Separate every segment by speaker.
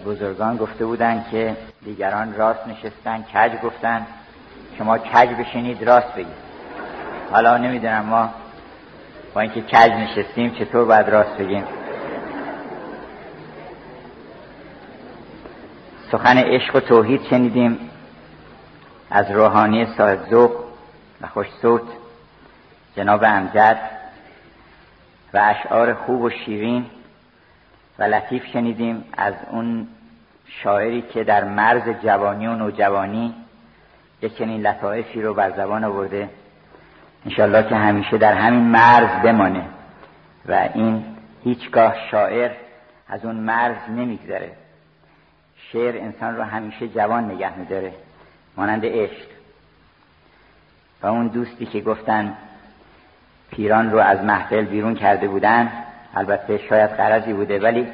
Speaker 1: از بزرگان گفته بودند که دیگران راست نشستن کج گفتن شما کج بشینید راست بگید. حالا نمی‌دونم ما با اینکه کج نشستیم چطور باید راست بگیم. سخن عشق و توحید شنیدیم از روحانی صاحب ذوق و خوش جناب امجد و اشعار خوب و شیرین. و لطیف شنیدیم از اون شاعری که در مرز جوانی و نوجوانی یک چنین لطایفی رو بر زبان آورده. انشالله که همیشه در همین مرز بمانه و این هیچگاه شاعر از اون مرز نمیگذره. شعر انسان رو همیشه جوان نگه میداره مانند عشق. و اون دوستی که گفتن پیران رو از محفل بیرون کرده بودن البته شاید قرضی بوده ولی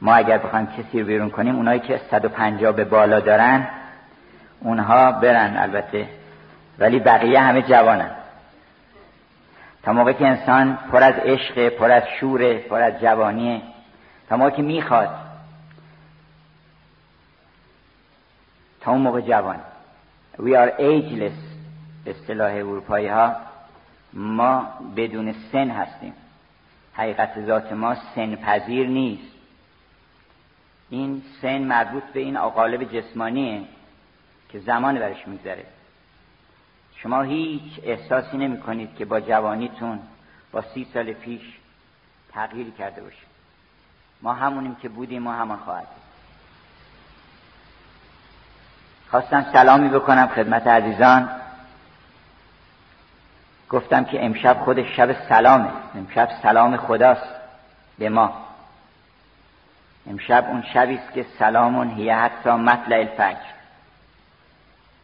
Speaker 1: ما اگر بخوایم کسی رو بیرون کنیم اونایی که 150 به بالا دارن اونها برن البته. ولی بقیه همه جوانن. تا موقع که انسان پر از عشق پر از شوره پر از جوانیه. تا موقع که می‌خواد. تا اون موقع جوان. We are ageless اصطلاح اروپایی ها ما بدون سن هستیم. حقیقت ذات ما سن پذیر نیست. این سن مربوط به این اقالب جسمانیه که زمان برش میگذره. شما هیچ احساسی نمی کنید که با جوانیتون با سی سال پیش تغییری کرده باشید ما همونیم که بودیم ما همان خواهد خواستم سلامی بکنم خدمت عزیزان. گفتم که امشب خود شب سلامه. امشب سلام خداست. به ما. امشب اون شبی است که سلامون هیه حتی مطلع الفجر.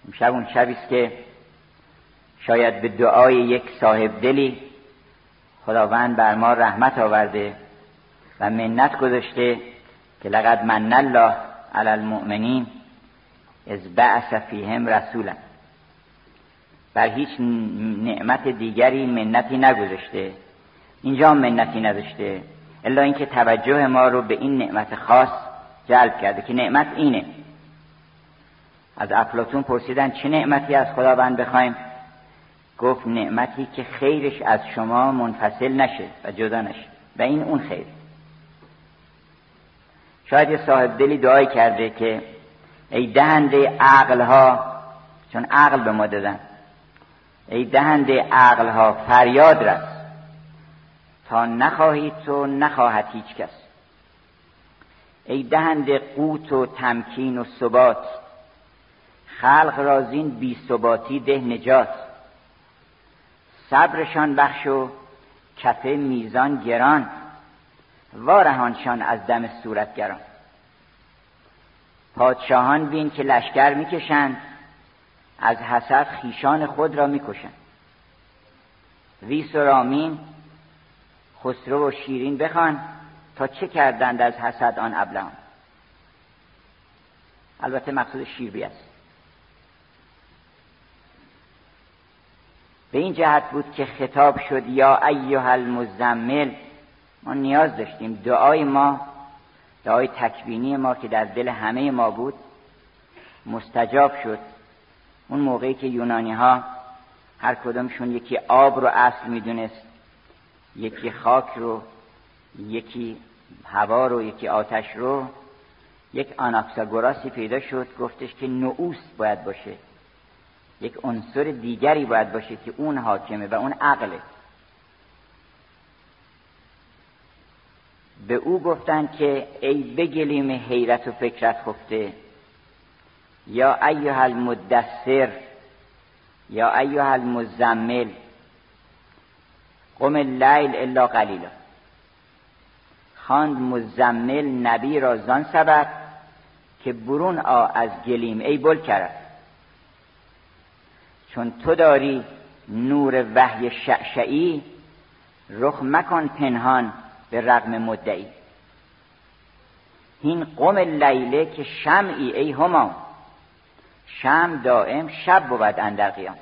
Speaker 1: امشب اون شبی است که شاید به دعای یک صاحب دلی خداوند بر ما رحمت آورده و منت گذاشته که لقد من الله علی المؤمنین از بعث فیهم رسولا. بر هیچ نعمت دیگری منتی نگذاشته. اینجا منتی نداشته الا اینکه توجه ما رو به این نعمت خاص جلب کرده که نعمت اینه. از افلاتون پرسیدن چه نعمتی از خداوند بخوایم؟ گفت نعمتی که خیرش از شما منفصل نشه و جدا نشه. و این اون خیر. شاید یه صاحب دلی دعای کرده که ای دهنده عقل ها چون عقل به ما دادن ای دهنده عقل ها فریاد رس. تا نخواهی تو نخواهد هیچ کس. ای دهنده قوت و تمکین و ثبات خلق رازین بی ثباتی ده نجات. صبرشان بخش و کفه میزان گران وارهانشان از دم صورتگران. پادشاهان بین که لشکر می‌کشند از حسد خیشان خود را می‌کشند. ویس و رامین خسرو و شیرین بخوان تا چه کردند از حسد آن ابلهان. البته مقصود شیربی است به این جهت بود که خطاب شد یا ایها المزمل ما نیاز داشتیم. دعای ما دعای تکبینی ما که در دل همه ما بود مستجاب شد. اون موقعی که یونانی ها هر کدامشون یکی آب رو اصل می‌دونست یکی خاک رو یکی هوا رو یکی آتش رو یک آناکساگوراسی پیدا شد گفتش که نعوس باید باشه. یک عنصر دیگری باید باشه که اون حاکمه و اون عقله. به او گفتند که ای بگلیم حیرت و فکرت خفته یا ایها المدثر یا ایها المزمل. قم اللیل الا قلیلا. خواند مزمل نبی را زان سبب که برون آ از گلیم ای بل کرد چون تو داری نور وحی شعشعی رخ مکن پنهان به رغم مدعی. این قم لیله که شمعی ای هما. شم دائم شب بود اندر قیام.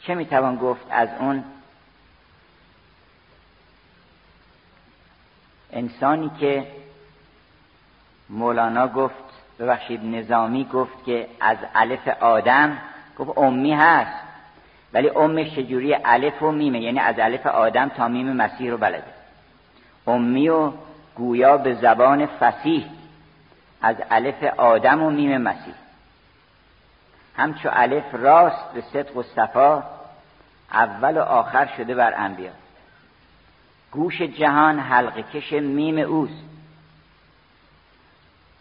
Speaker 1: چه می‌توان گفت از اون انسانی که مولانا گفت ببخشید نظامی گفت که از الف آدم گفت امی هست. ولی امش چجوری الف و میمه؟ یعنی از الف آدم تا میم مسیح رو بلده. امی و گویا به زبان فصیح از الف آدم و میم مسیح. همچو الف راست به صدق و صفا اول و آخر شده بر انبیا. گوش جهان حلقه کش میم اوست.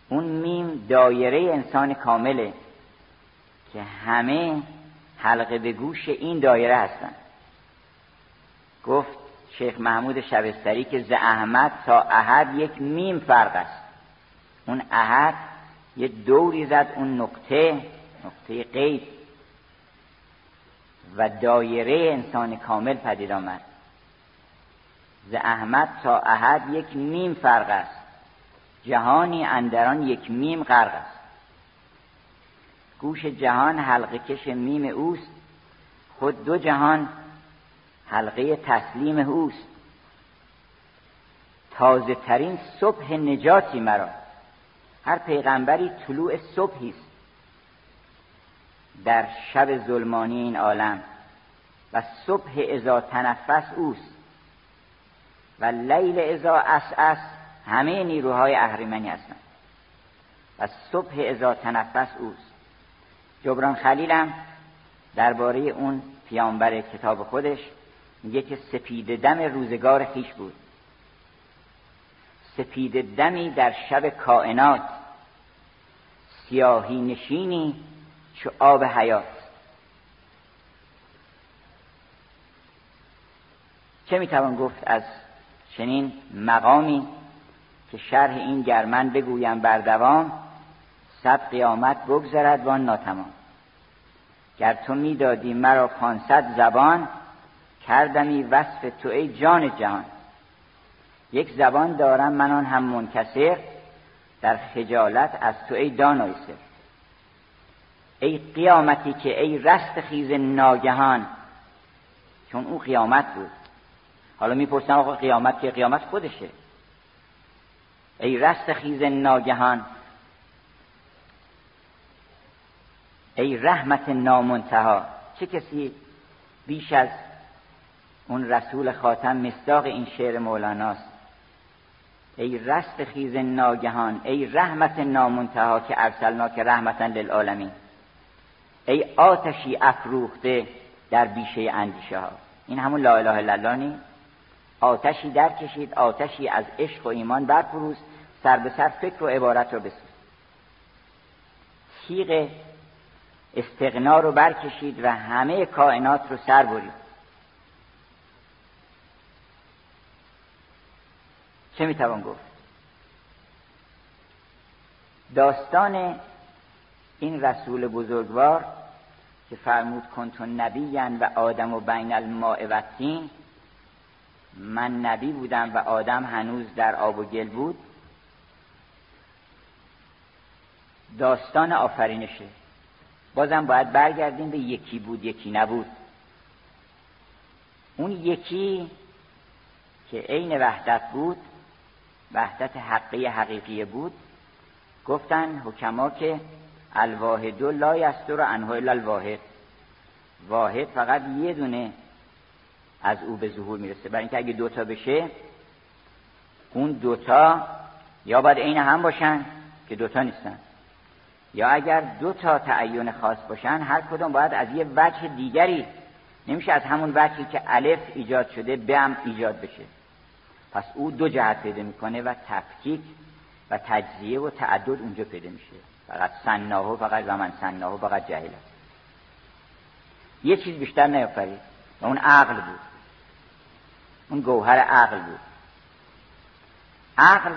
Speaker 1: اون میم دایره انسان کامله که همه حلقه به گوش این دایره هستن. گفت شیخ محمود شبستری که ز احمد تا احد یک میم فرق است. اون احد یه دوری زد اون نقطه نقطه قید. و دایره انسان کامل پدید آمد. ز احمد تا احد یک میم فرق است. جهانی اندر آن یک میم غرق است. گوش جهان حلقه کش میم اوست. خود دو جهان حلقه تسلیم اوست. تازه ترین صبح نجاتی مرا. هر پیغمبری طلوع صبحی است در شب ظلمانی این عالم و صبح ازا تنفس اوست و لیل ازا اسعس همه نیروهای اهریمنی هستند و صبح ازا تنفس اوست. جبران خلیلم درباره اون پیامبر کتاب خودش میگه که سپید دم روزگار خیش بود. سپید دمی در شب کائنات. سیاهی نشینی چو آب حیات. چه می‌توان گفت از چنین مقامی که شرح این گرمن بگویم بر دوام صد قیامت بگذرد وان ناتمام؟ گر تو می‌دادی مرا پانصد زبان کردمی وصف تو ای جان جهان. یک زبان دارم من آن هم منکسر در خجالت از تو ای دانای سر ای قیامتی که ای رست خیز ناگهان. چون او قیامت بود. حالا می‌پرسن آقا قیامت که قیامت خودشه. ای رست خیز ناگهان. ای رحمت نامنتها. چه کسی بیش از اون رسول خاتم مصداق این شعر مولاناست؟ ای رست خیز ناگهان ای رحمت نامنتها که ارسلنا که رحمتا للعالمین. ای آتشی افروخته در بیشه اندیشه ها این همون لا اله الا الله نی؟ آتشی در کشید آتشی از عشق و ایمان برفروز سر به سر فکر و عبارت رو بسوز. تیغ استقنا رو برکشید و همه کائنات رو سر برید. چه می‌توان گفت؟ داستان این رسول بزرگوار که فرمود کنتون نبیین و آدم و بین الماء و من نبی بودم و آدم هنوز در آب و گل بود. داستان آفرینشه. بازم باید برگردیم به یکی بود یکی نبود. اون یکی که عین وحدت بود وحدت حقی حقیقی بود. گفتن حکما که الواحد لا یستر عنه الا الواحد. واحد فقط یه دونه از او به ظهور می‌رسه. برای اینکه اگه دوتا بشه اون دوتا یا باید عین هم باشن که دوتا نیستن. یا اگر دو تا تعین خاص باشن هر کدوم باید از یه وجه دیگری نمیشه از همون وجهی که الف ایجاد شده بم ایجاد بشه. پس او دو جهت پیدا می‌کنه و تفکیک و تجزیه و تعدد اونجا پیدا میشه. فقط سناهو فقط زمان سناهو فقط جهل است. یه چیز بیشتر نیافرید. و اون عقل بود. اون گوهر عقل بود. عقل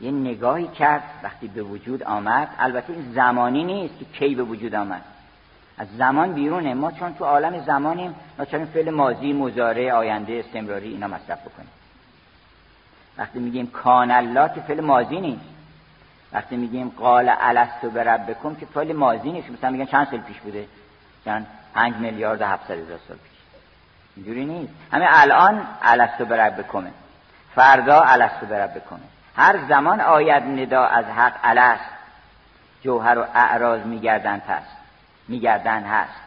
Speaker 1: یه نگاهی کرد وقتی به وجود آمد. البته این زمانی نیست که کی به وجود آمد. از زمان بیرونه. ما چون تو عالم زمانیم ما چون فعل ماضی مزاره آینده استمراری اینا مصرف بکنیم. وقتی میگیم کان الله که فعل ماضی نیست. وقتی میگیم قال الستو به ربکم که فعل ماضی نیست. مثلا میگن چند سال پیش بوده؟ چند پنج میلیارد و هفتصد هزار سال پیش. اینجوری نیست. همه الان الستو برب بکنه فردا الستو برب بکنه هر زمان آید ندا از حق الست. جوهر و اعراض میگردن پس. میگردن هست.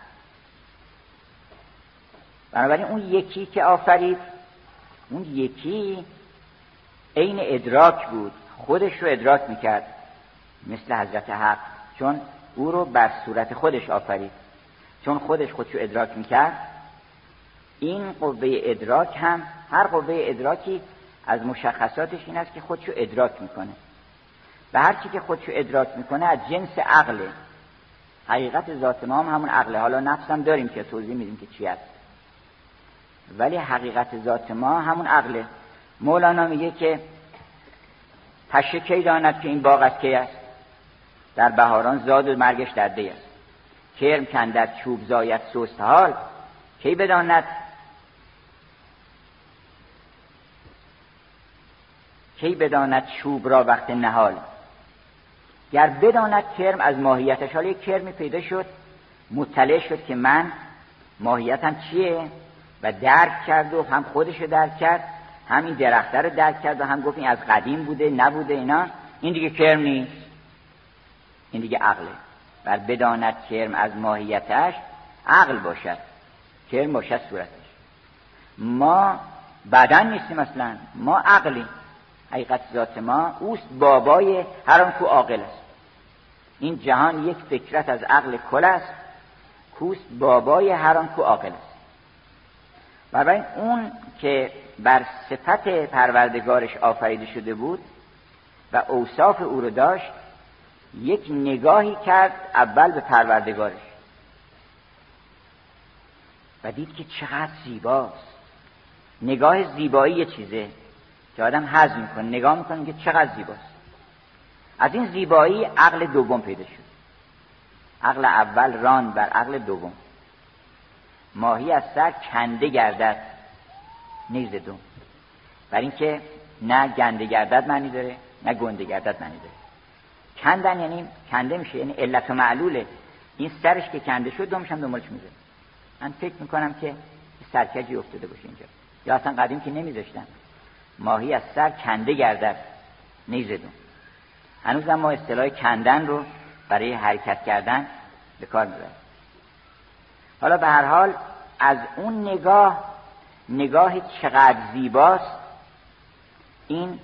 Speaker 1: بنابراین اون یکی که آفرید اون یکی عین ادراک بود. خودش رو ادراک می‌کرد مثل حضرت حق چون او رو بر صورت خودش آفرید. چون خودش خودشو ادراک می‌کرد این قوه ادراک هم هر قوه ادراکی از مشخصاتش این است که خودشو ادراک می‌کنه. و هر چی که خودشو ادراک می‌کنه از جنس عقله. حقیقت ذات ما هم همون عقله. حالا نفس هم داریم که توضیح میدیم که چی است ولی حقیقت ذات ما همون عقله. مولانا میگه که پشه کی داند که این باغ از کی است؟ در بهاران زاد و مرگش در دی است. کرم کندر چوب زاید سوست حال. کی بداند؟ کی بداند چوب را وقت نهال؟ گر بداند کرم از ماهیتش. حالا یک کرمی پیدا شد. مطلع شد که من ماهیتم چیه؟ و درک کرد و هم خودش رو درک کرد هم این درخته رو درک کرد و هم گفت این از قدیم بوده نبوده اینا. این دیگه کرم نیست. این دیگه عقله. بر بداند کرم از ماهیتش عقل باشد. کرم باشد صورتش. ما بدن نیستیم اصلا. ما عقلی حقیقت ذات ما اوست بابای هر آن کو عاقل است. این جهان یک فکرت از عقل کل است کوست بابای هر آن کو عاقل است. برای اون که بر صفت پروردگارش آفریده شده بود و اوصاف او رو داشت یک نگاهی کرد اول به پروردگارش. و دید که چقدر زیباست. نگاه زیبایی چیزه. که آدم حض می‌کنه نگاه می‌کنه که چقدر زیباست. از این زیبایی عقل دوم پیدا شد. عقل اول ران بر عقل دوم. ماهی از سر کنده گردد نیز دوم. بر اینکه نه گنده گردد معنی داره نه گنده گردد معنی داره. کندن یعنی کنده میشه یعنی علت و معلوله. این سرش که کنده شد دومش هم دنبالش میزه من فکر می‌کنم که سرکجی افتاده باشه اینجا. یا اصلا قدیم که نمیذاشتن. ماهی از سر کنده گردد. نیزدون. هنوز ما اصطلاح کندن رو برای حرکت کردن به کار می‌بریم. حالا به هر حال از اون نگاه نگاه چقدر زیباست این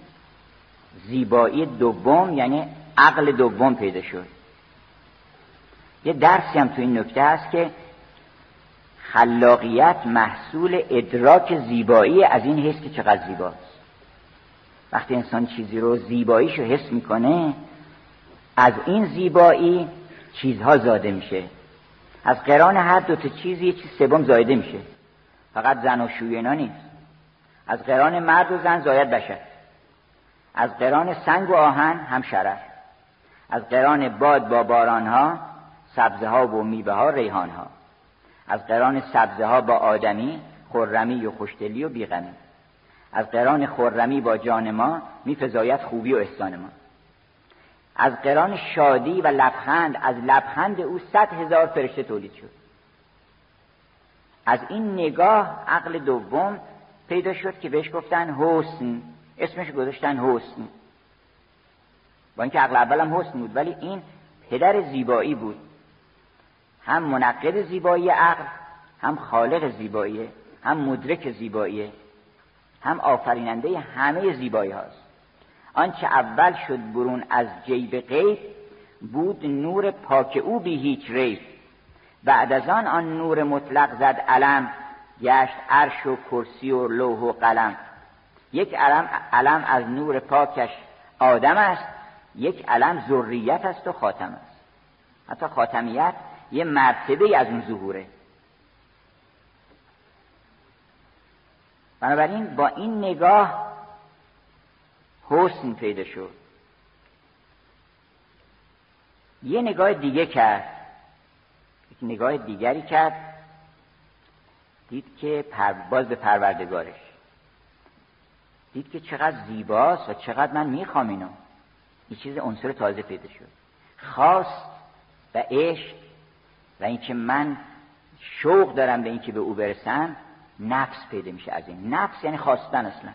Speaker 1: زیبایی دوم یعنی عقل دوم پیدا شد. یه درسی هم تو این نکته هست که خلاقیت محصول ادراک زیبایی از این حس که چقدر زیباست. وقتی انسان چیزی رو زیباییش رو حس می‌کنه از این زیبایی چیزها زاده میشه. از قران هر دو تا چیزی یه چیز سوم زایده میشه. فقط زن و شوینا نیست. از قران مرد و زن زاید بشر. از قران سنگ و آهن هم شرف از قران باد با باران ها سبزه ها و میوه ها ریحان ها از قران سبزه ها با آدمی خرمی و خوشدلی و بیغمی. از قران خرمی با جان ما میفزاید خوبی و احسان ما. از قران شادی و لبخند از لبخند او صد هزار فرشته تولید شد. از این نگاه عقل دوم پیدا شد که بهش گفتن حسن. اسمش گذاشتن حسن. با اینکه عقل اولم حسن بود ولی این پدر زیبایی بود. هم منقد زیبایی عقل هم خالق زیبایی هم مدرک زیبایی. هم آفریننده همه زیبایی هاست. آنچه اول شد برون از جیب غیب بود نور پاک او بی هیچ ریب بعد از آن آن نور مطلق زد علم گشت عرش و کرسی و لوح و قلم. یک علم, علم از نور پاکش آدم است یک علم ذریت است و خاتم است. حتی خاتمیت یه مرتبه از اون ظهوره. بنابراین با این نگاه حسن پیدا شد. یه نگاه دیگه کرد. یک نگاه دیگری کرد. دید که. باز به پروردگارش. دید که چقدر زیباست و چقدر من می‌خوام اینو. یه چیز عنصر تازه پیدا شد. خواست و عشق و اینکه من شوق دارم به اینکه به او برسم نفس پیدا میشه از این. نفس یعنی خواستن اصلا.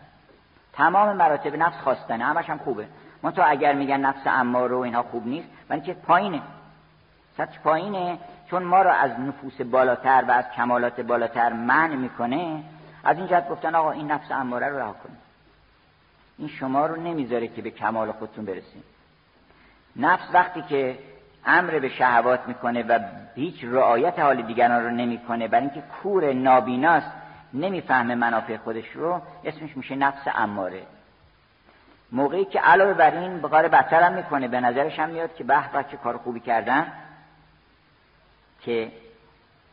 Speaker 1: تمام مراتب نفس خواستنه همش هم خوبه. من تو اگر میگن نفس اماره و اینها خوب نیست ولی که پایینه. سطح پایینه چون ما رو از نفوس بالاتر و از کمالات بالاتر منع می‌کنه. از این جهت گفتن آقا این نفس اماره رو رها کنید این شما رو نمی‌ذاره که به کمال خودتون برسید نفس وقتی که امر به شهوات می‌کنه و هیچ رعایت حال دیگران رو نمی‌کنه برای اینکه کور نابیناست نمی‌فهمه منافع خودش رو اسمش میشه نفس اماره. موقعی که علاوه بر این بقار بدتر هم می‌کنه به نظرش هم میاد که به چه کار خوبی کردن که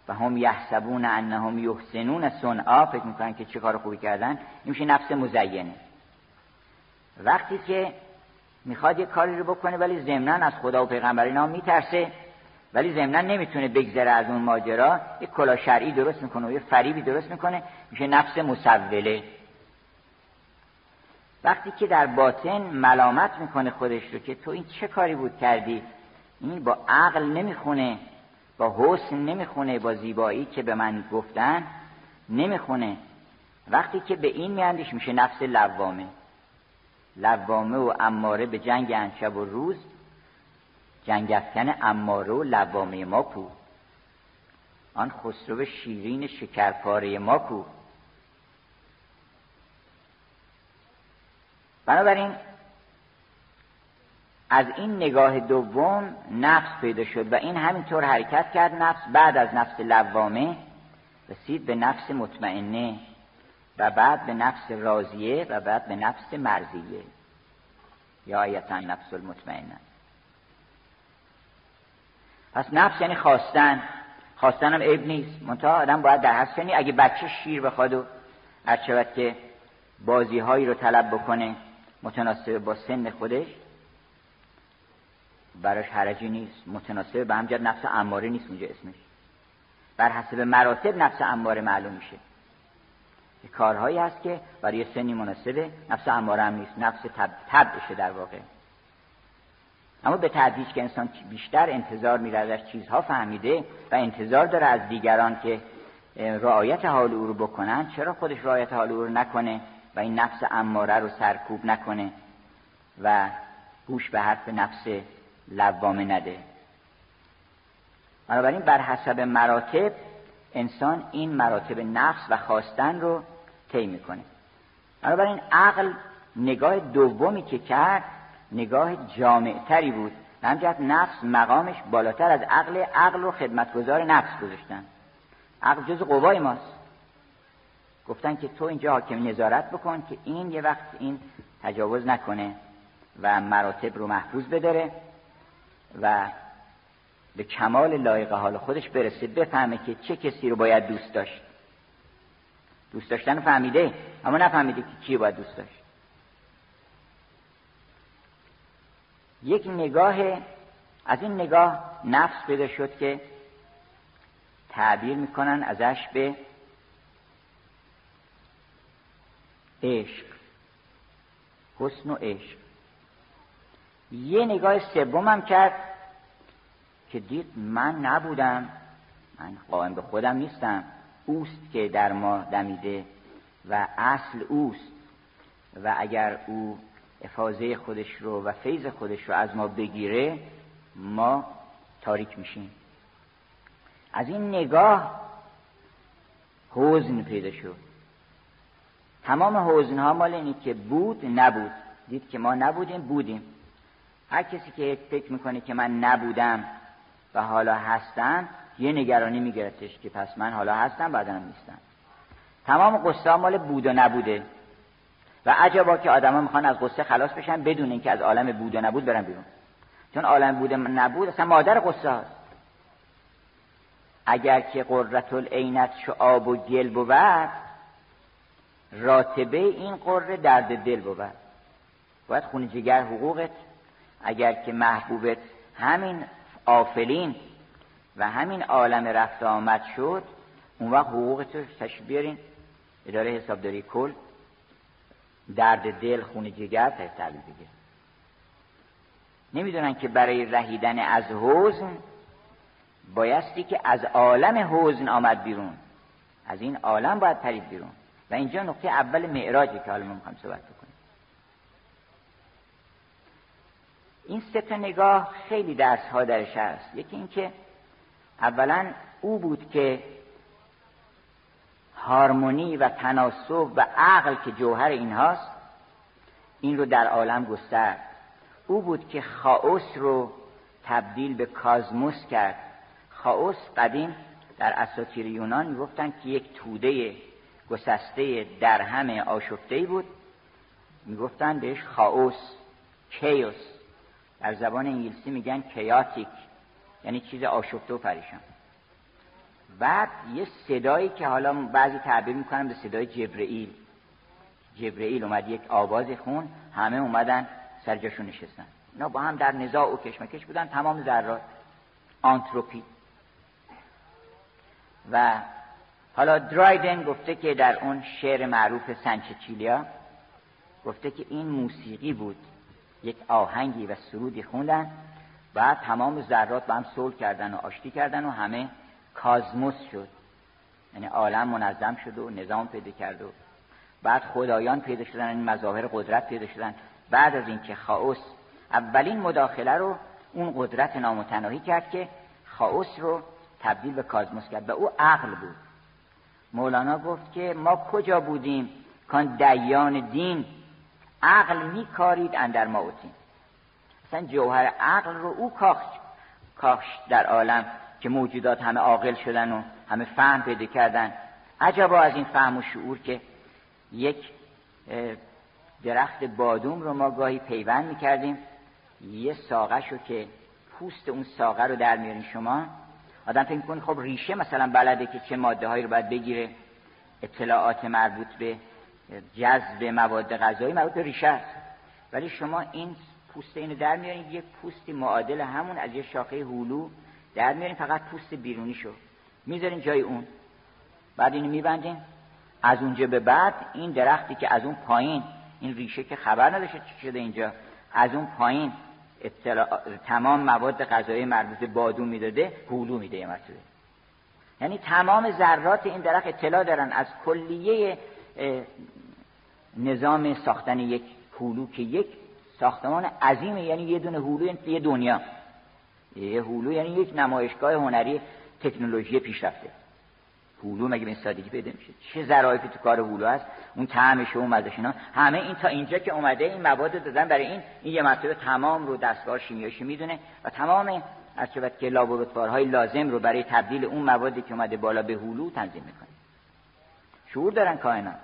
Speaker 1: و هم یحسبون انهم یحسنون صنعا فکر می‌کنن که چه کار خوبی کردن این میشه نفس مزینه. وقتی که می‌خواد یه کاری رو بکنه ولی ضمنا از خدا و پیغمبر اینا میترسه ولی ضمنا نمی‌تونه بگذره از اون ماجرا. یه کلا شرعی درست می‌کنه و یه فریبی درست می‌کنه. میشه نفس مسوله. وقتی که در باطن ملامت می‌کنه خودش رو که تو این چه کاری بود کردی؟ این با عقل نمی‌خونه با حسن نمی‌خونه با زیبایی که به من گفتن نمی‌خونه. وقتی که به این میاندیش میشه نفس لوامه. لوامه و اماره به جنگ انشب و روز جنگ افکن اماره و لوامه ما کو. آن خسرو شیرین شکرپاره ما کو. بنابراین از این نگاه دوم نفس پیدا شد و این همینطور حرکت کرد نفس بعد از نفس لوامه. رسید به نفس مطمئنه و بعد به نفس راضیه و بعد به نفس مرزیه یا آیتا نفس المطمئنه. پس نفس یعنی خواستن. خواستن هم عیب نیست. منتها آدم باید در هر سنی اگه بچه شیر بخواد و هر که بازی هایی رو طلب بکنه متناسب با سن خودش براش حرجی نیست. متناسب به همجد نفس اماره نیست اونجا اسمش. بر حسب مراتب نفس اماره معلوم میشه. کارهایی هست که برای سنی مناسبه نفس اماره هم نیست. نفس تب طبعشه در واقع. اما به تدریج که انسان بیشتر انتظار میره ازش چیزها فهمیده و انتظار داره از دیگران که رعایت حال او رو بکنن چرا خودش رعایت حال او رو نکنه و این نفس اماره رو سرکوب نکنه و گوش به حرف نفس لوامه نده؟ بنابراین بر حسب مراتب انسان این مراتب نفس و خواستن رو طی می‌کنه. بنابراین عقل نگاه دومی که کرد نگاه جامعتری بود. همجهت نفس مقامش بالاتر از عقل عقل رو خدمتگزار نفس گذاشتن. عقل جز قوای ماست. گفتن که تو اینجا حاکم نظارت بکن که این یه وقت این تجاوز نکنه و مراتب رو محفوظ بداره و به کمال لایق حال خودش برسه بفهمه که چه کسی رو باید دوست داشت. دوست داشتن فهمیده اما نفهمیده که کی باید دوست داشت. یک نگاه از این نگاه نفس پیدا شد که تعبیر می‌کنن ازش به عشق حسن و عشق. یه نگاه سومم کرد که دید من نبودم من قائم به خودم نیستم اوست که در ما دمیده و اصل اوست و اگر او افاظه خودش رو و فیض خودش رو از ما بگیره ما تاریک میشیم. از این نگاه حزن پیدا شد. تمام حزن ها مال اینی که بود نبود. دید که ما نبودیم بودیم. هر کسی که فکر می‌کنه که من نبودم و حالا هستم یه نگرانی میگرفتش که پس من حالا هستم بعدم نیستم. تمام قصه مال بود و نبوده. و عجبا که آدما می‌خوان از قصه خلاص بشن بدون اینکه از عالم بود و نبود برن بیرون. چون عالم بود و نبود اصلا مادر قصه هست اگر که قررت العینت شعاب و گل بود راتبه این قره درد دل بود. باید خون جگر حقوقت. اگر که محبوبت همین آفلین و همین عالم رفت آمد شد اون وقت حقوقت رو تشریف بیارین. اداره حسابداری کل. درد دل خون جگر تحتیل بگیر نمی‌دونن که برای رهیدن از حزن بایستی که از عالم حزن آمد بیرون. از این عالم باید پرید بیرون. و اینجا نقطه اول معراجه که حالا ما می‌خوایم صحبت بکنیم. این سه نگاه خیلی درس ها درش هست. یکی اینکه اولا او بود که هارمونی و تناسب و عقل که جوهر اینهاست این رو در عالم گسترد. او بود که خاوس رو تبدیل به کازموس کرد. خاوس قدیم در اساطیر یونان می‌گفتن که یک توده گسسته در همه آشفته بود. می‌گفتن بهش خاوس کیوس. در زبان انگلیسی میگن کیاتیک یعنی چیز آشفته و پریشان. بعد یه صدایی که حالا بعضی تعبیر می‌کنن به صدای جبرئیل. جبرئیل اومد یک آواز خون همه اومدن سرجاشون نشستن. اینا با هم در نزاع و کشمکش بودن تمام ذرات. آنتروپی. و حالا درایدن گفته که در اون شعر معروف سنچچیلیا گفته که این موسیقی بود. یک آهنگی و سرودی خوندن بعد تمام ذرات با هم صلح کردن و آشتی کردن و همه کازموس شد. یعنی عالم منظم شد و نظام پیدا کرد و بعد خدایان پیدا شدن این مظاهر قدرت پیدا شدن. بعد از اینکه خاوس اولین مداخله رو اون قدرت نامتناهی کرد که خاوس رو تبدیل به کازموس کرد و او عقل بود. مولانا گفت که ما کجا بودیم کان دیان دین؟ عقل میکارید اندر ما اوتیم اصلا جوهر عقل رو او کاخت کاخش در عالم که موجودات همه عاقل شدن و همه فهم پیدا کردن. عجبا از این فهم و شعور که یک درخت بادوم رو ما گاهی پیوند می‌کردیم. یه ساقه شو که پوست اون ساقه رو در میارین شما. آدم فکر کنه خب ریشه مثلا بلده که چه ماده هایی رو باید بگیره. اطلاعات مربوط به جذب مواد غذایی مربوط به ریشه است. ولی شما این پوست اینو در میارین یه پوستی معادل همون از یه شاخه هولو در میارین فقط پوست بیرونی شو می‌ذارین جای اون. بعد اینو میبندین از اونجا به بعد این درختی که از اون پایین این ریشه که خبر نداشته چی شده اینجا از اون پایین تمام مواد غذایی مربوط به بادو می‌داده هولو میده یه مرتبه یعنی تمام ذرات این درخت اطلاع دارن از کلیه نظام ساختن یک هولو که یک ساختمان عظیمه. یعنی یه دونه هولو یعنی یه دنیا. یه هولو یعنی یک نمایشگاه هنری تکنولوژی پیشرفته. هولو مگه به سادگی پیدا میشه؟ چه ظرافتی تو کار هولو هست؟ اون طعمش و مزهش اینا؟ همه این تا اینجا که اومده این مواد دادن برای این این یه مرتبه تمام رو دستگاه شیمیایی می‌دونه و تمام از که لابراتوارهای لازم رو برای تبدیل اون موادی که اومده بالا به هولو تنظیم می‌کنه. شعور دارن کائنات.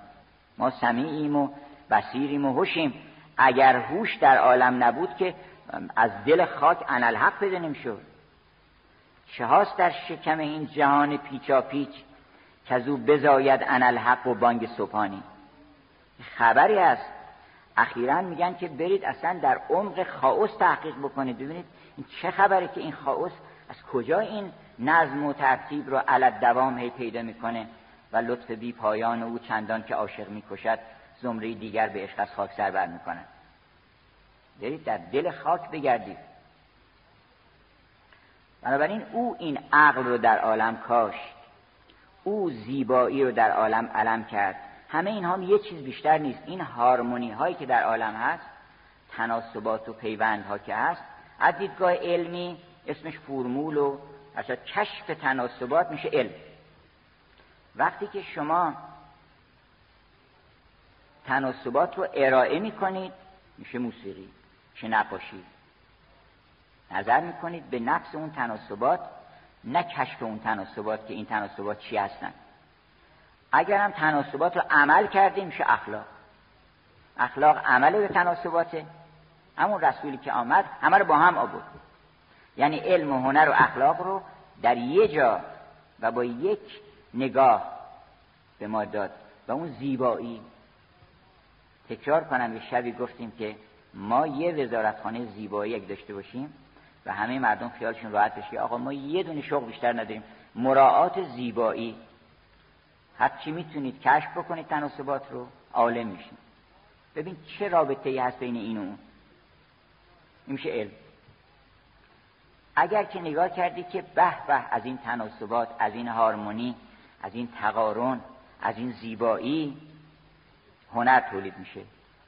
Speaker 1: ما سمیعیم و بصیریم و هوشیم. اگر هوش در عالم نبود که از دل خاک انالحق نمی‌شد چه هاست در شکم این جهان پیچا پیچ که از او بزاید انالحق و بانگ صبحانی. خبری است. اخیرا میگن که برید اصلا در عمق خاوس تحقیق بکنید. ببینید این چه خبره که این خاوس از کجا این نظم و ترتیب رو علت دوام هی پیدا می‌کنه و لطف بی پایان او چندان که عاشق می‌کشد زمره دیگر به عشق از خاک سر بر می‌کنن برید در دل خاک بگردید. بنابراین او این عقل رو در عالم کاشت. او زیبایی رو در عالم علم کرد. همه اینها هم یه چیز بیشتر نیست. این هارمونی هایی که در عالم هست تناسبات و پیوند ها که هست از دیدگاه علمی اسمش فرمول و اصلا کشف تناسبات میشه علم. وقتی که شما تناسبات رو ارائه می‌کنید میشه موسیقی. چه نقاشی نظر می‌کنید به نفس اون تناسبات نه کشف اون تناسبات که این تناسبات چی هستن. اگر هم تناسبات رو عمل کردیم میشه اخلاق. اخلاق عمل به تناسباته. همون رسولی که آمد همه رو با هم آورد. یعنی علم و هنر و اخلاق رو در یه جا و با یک نگاه به ما داد. و اون زیبایی. تکرار کنم یه شبی گفتیم که ما یه وزارتخانه زیبایی اگه داشته باشیم و همه مردم خیالشون راحت بشه آقا ما یه دونه شغل بیشتر نداریم. مراعات زیبایی. چی می‌تونید کشف بکنید تناسبات رو عالم میشین. ببین چه رابطه ای هست بین این و اون. این میشه علم. اگر که نگاه کردی که به به از این تناسبات از این هارمونی از این تقارن از این زیبایی هنر تولید میشه.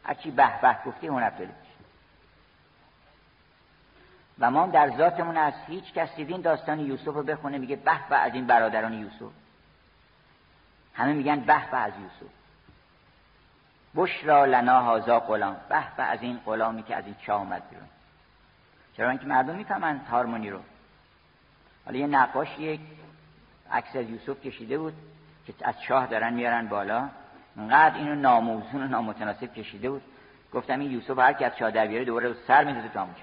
Speaker 1: هرچی به به گفتی هنر میشه و ما در ذاتمون از هیچ کس دیدین داستان یوسف رو بخونه میگه به به از این برادران یوسف. همه میگن به به از یوسف. بشرا لنا هازا غلام به به از این غلامی که از این چاه آمد بیرون. چرا اینکه مردم می‌فهمن هارمونی رو. حالا یه نقاش یک عکس از یوسف کشیده بود که از چاه دارن میارن بالا. انقدر اینو ناموزون و نامتناسب کشیده بود. گفتم این یوسف هر کی از چاه در بیاره دوباره سر میدازه تو همون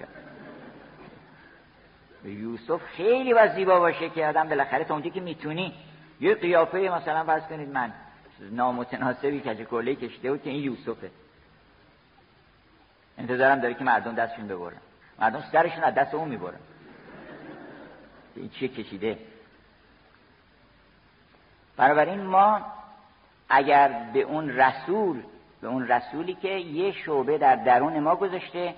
Speaker 1: یوسف خیلی باید زیبا باشه که آدم بالاخره تا اونجا که می‌تونی یه قیافه مثلا فرض کنید من نامتناسبی که کله کشیده بود که این یوسفه. انتظارم داره که مردم دستشون ببرن. مردم سرشون از دست اون می‌برن. این چیه کشیده؟ بنابراین ما اگر به اون رسول به اون رسولی که یه شعبه در درون ما گذاشته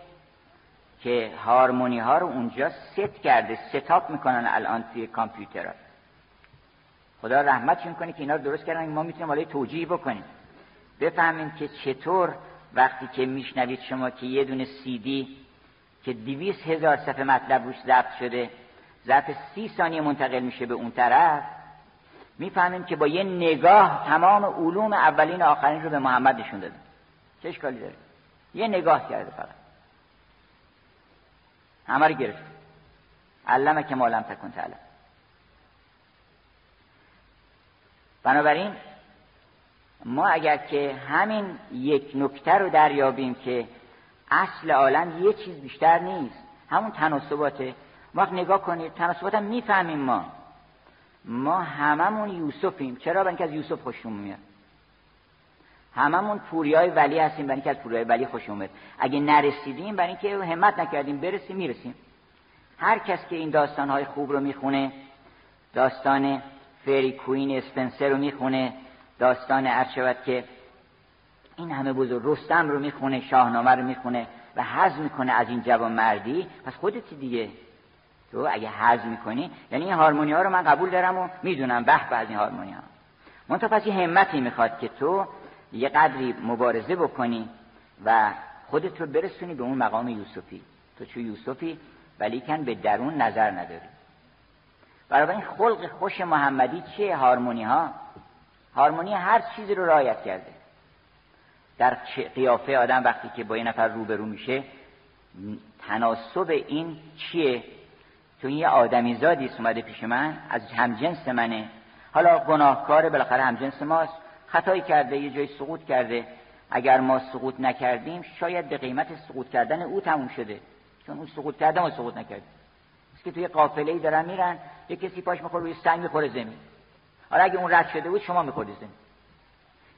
Speaker 1: که هارمونی ها رو اونجا ست کرده ستاپ می‌کنن الان توی کامپیوتر خدا رحمتشون کنه که اینا رو درست کردن ما می‌تونیم حالا توجیه بکنیم. بفهمیم که چطور وقتی که میشنوید شما که یه دونه سی دی که دیویس هزار صفحه مطلب روش ضبط شده ظرف سی ثانیه منتقل میشه به اون طرف می‌فهمیم که با یه نگاه تمام علوم اولین و آخرین رو به محمد نشون داده. چه اشکالی داره؟ یه نگاه کرده فقط. همه رو گرفت علمه که مالم تکن تعلم. بنابراین ما اگر که همین یک نکته رو دریابیم که اصل عالم یه چیز بیشتر نیست همون تناسباته وقت نگاه کنید تناسبات هم می‌فهمیم ما. ما هممون یوسفیم. چرا؟ برای اینکه از یوسف خوشمون میاد. هممون پوریای ولی هستیم برای اینکه از پوریای ولی خوشمون میاد. اگه نرسیدیم برای اینکه همت نکردیم برسیم می‌رسیم. هر کس که این داستانهای خوب رو می‌خونه داستان فری کوین اسپنسر رو می‌خونه داستان ارشود که این همه بزرگ رستم رو می‌خونه شاهنامه رو می‌خونه و حض می‌کنه از این جوان مردی پس خودتی دیگه تو اگه حض می‌کنی یعنی این هارمونی ها رو من قبول دارم و می‌دونم به به از این هارمونی ها منتها پس یه همتی می‌خواد که تو یه قدری مبارزه بکنی و خودت رو برسونی به اون مقام یوسفی. تو چو یوسفی ولیکن به درون نظر نداری. برای این خلق خوش محمدی چیه هارمونی ها هارمونی هر چیزی رو رعایت کرده. در قیافه آدم وقتی که با یه نفر روبرو میشه تناسب این چیه؟ تو یه آدمی زادی اومده پیش من از همجنس منه. حالا گناهکار بالاخره همجنس ماست. خطایی کرده یه جای سقوط کرده. اگر ما سقوط نکردیم شاید به قیمت سقوط کردن او تموم شده. چون او سقوط کرده ما سقوط نکردیم که توی قافله ای دارن میرن یه کسی پاش می‌خوره روی سنگ می‌خوره زمین. حالا اگه اون رد شده بود شما میخوردی زمین.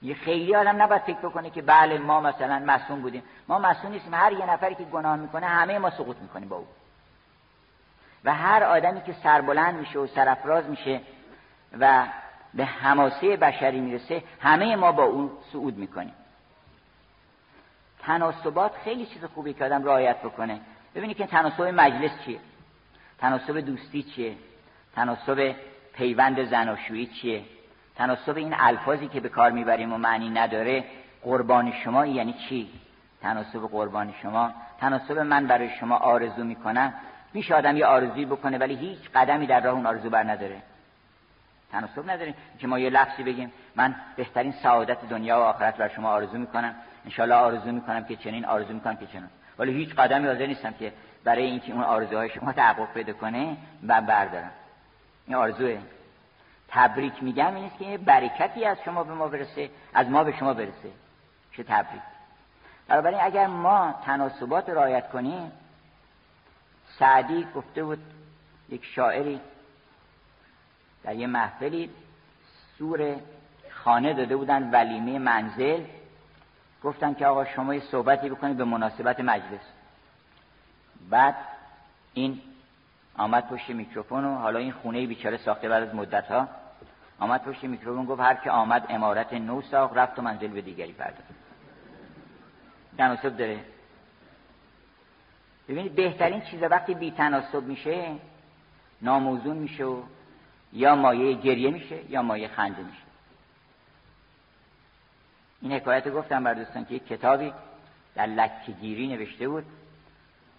Speaker 1: یه خیلی آدم نباید فکر بکنه که بله ما مثلا مسئول بودیم. ما مسئول نیستیم. هر یه نفری که گناه می‌کنه همه ما سقوط می‌کنیم با او. و هر آدمی که سربلند میشه و سرفراز میشه و به حماسه بشری می‌رسه همه ما با اون صعود می‌کنیم. تناسبات خیلی چیز خوبی که آدم رعایت بکنه. ببینید که تناسب مجلس چیه؟ تناسب دوستی چیه؟ تناسب پیوند زناشویی چیه؟ تناسب این الفاظی که به کار می‌بریم و معنی نداره قربان شما یعنی چی؟ تناسب قربان شما تناسب من برای شما آرزو می‌کنم. میشه آدم یه آرزویی بکنه ولی هیچ قدمی در راه اون آرزو بر نداره. تناسب نداره که ما یه لفظی بگیم. من بهترین سعادت دنیا و آخرت بر شما آرزو می‌کنم. انشالله آرزو می‌کنم که چنین آرزو می‌کنم که چنین. ولی هیچ قدمی حاضر نیستم که برای اینکه اون آرزوهای شما تحقق پیدا کنه من بردارم. این آرزوه. تبریک میگم این است که برکتی از شما به ما برسه از ما به شما برسه. چه تبریک. بنابراین اگر ما تناسبات رعایت کنیم سعدی گفته بود یک شاعری در یه محفلی سور خانه داده بودن ولیمه منزل. گفتن که آقا شما یه صحبتی بکنید به مناسبت مجلس. بعد این آمد پشت میکروفون و حالا این خونه بیچاره ساخته بعد از مدت ها آمد پشت میکروفون گفت هر که آمد امارت نو ساخت رفت و منزل به دیگری پرداخت. تناسب داره. ببینید بهترین چیز وقتی بی تناسب میشه ناموزون میشه یا مایه گریه میشه یا مایه خنده میشه. این حکایت گفتم بر دوستان که یک کتابی در لکگیری نوشته بود